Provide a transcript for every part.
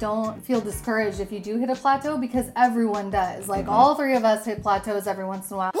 don't feel discouraged if you do hit a plateau because everyone does. Like mm-hmm. all three of us hit plateaus every once in a while.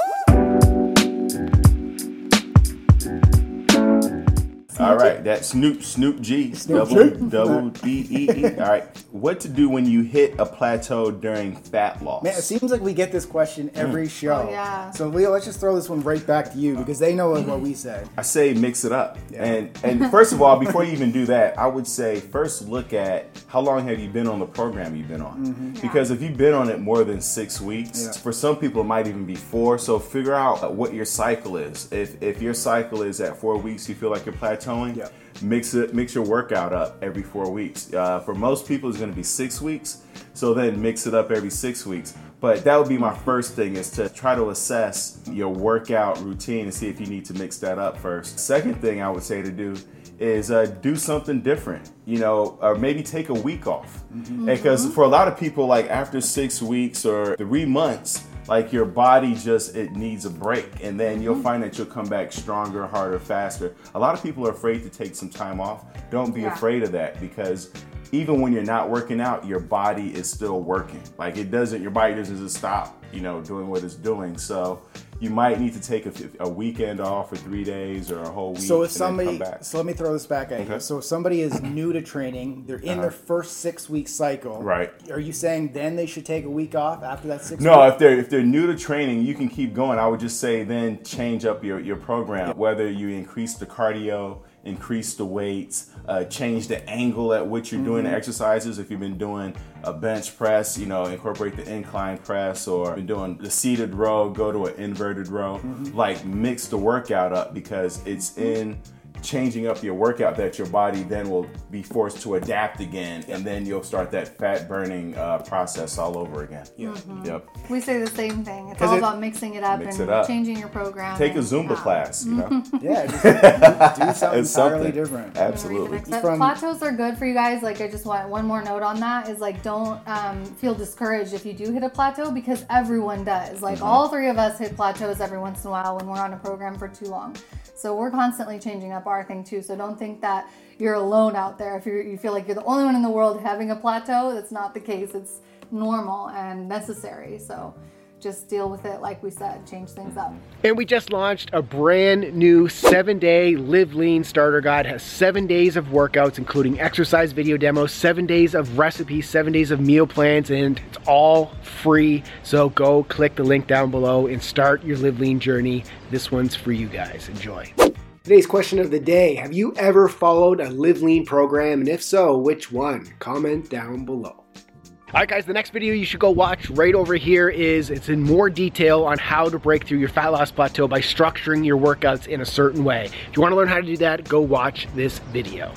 All right, that's Snoop Snoop G, Snoop double, G. double D E E. All right, what to do when you hit a plateau during fat loss? Man, it seems like we get this question every mm. show. Oh, yeah. So Leo, let's just throw this one right back to you because they know what we say. I say mix it up, yeah. and and first of all, before you even do that, I would say first look at how long have you been on the program you've been on, mm-hmm. yeah. because if you've been on it more than six weeks, yeah. for some people it might even be four. So figure out what your cycle is. If if your cycle is at four weeks, you feel like you're plateauing. Yeah. mix it mix your workout up every four weeks. Uh, for most people it's going to be six weeks so then mix it up every six weeks. But that would be my first thing is to try to assess your workout routine and see if you need to mix that up first. Second thing i would say to do is uh, do something different you know or maybe take a week off. Mm-hmm. because for a lot of people like after six weeks or three months like your body just it needs a break and then you'll mm-hmm. find that you'll come back stronger harder faster a lot of people are afraid to take some time off don't be yeah. afraid of that because even when you're not working out your body is still working like it doesn't your body doesn't just stop you know doing what it's doing so you might need to take a, a weekend off for three days or a whole week. So if somebody, so let me throw this back at okay. you. So if somebody is new to training, they're in uh-huh. their first six week cycle. Right. Are you saying then they should take a week off after that six? No, week? if they're if they're new to training, you can keep going. I would just say then change up your your program, whether you increase the cardio increase the weights, uh, change the angle at which you're mm-hmm. doing the mm-hmm. exercises. If you've been doing a bench press, you know, incorporate the incline press, or been doing the seated row, go to an inverted row. Mm-hmm. Like mix the workout up because it's in changing up your workout that your body then will be forced to adapt again and then you'll start that fat burning uh, process all over again yep. Mm-hmm. yep we say the same thing it's all it, about mixing it up and it up. changing your program take a zumba yeah. class you know yeah do, do something it's entirely something. different absolutely From, plateaus are good for you guys like i just want one more note on that is like don't um, feel discouraged if you do hit a plateau because everyone does like mm-hmm. all three of us hit plateaus every once in a while when we're on a program for too long so we're constantly changing up our thing too. So don't think that you're alone out there. If you feel like you're the only one in the world having a plateau, that's not the case. It's normal and necessary. So just deal with it like we said change things up and we just launched a brand new seven day live lean starter guide it has seven days of workouts including exercise video demos seven days of recipes seven days of meal plans and it's all free so go click the link down below and start your live lean journey this one's for you guys enjoy Today's question of the day Have you ever followed a Live Lean program? And if so, which one? Comment down below. All right, guys, the next video you should go watch right over here is it's in more detail on how to break through your fat loss plateau by structuring your workouts in a certain way. If you want to learn how to do that, go watch this video.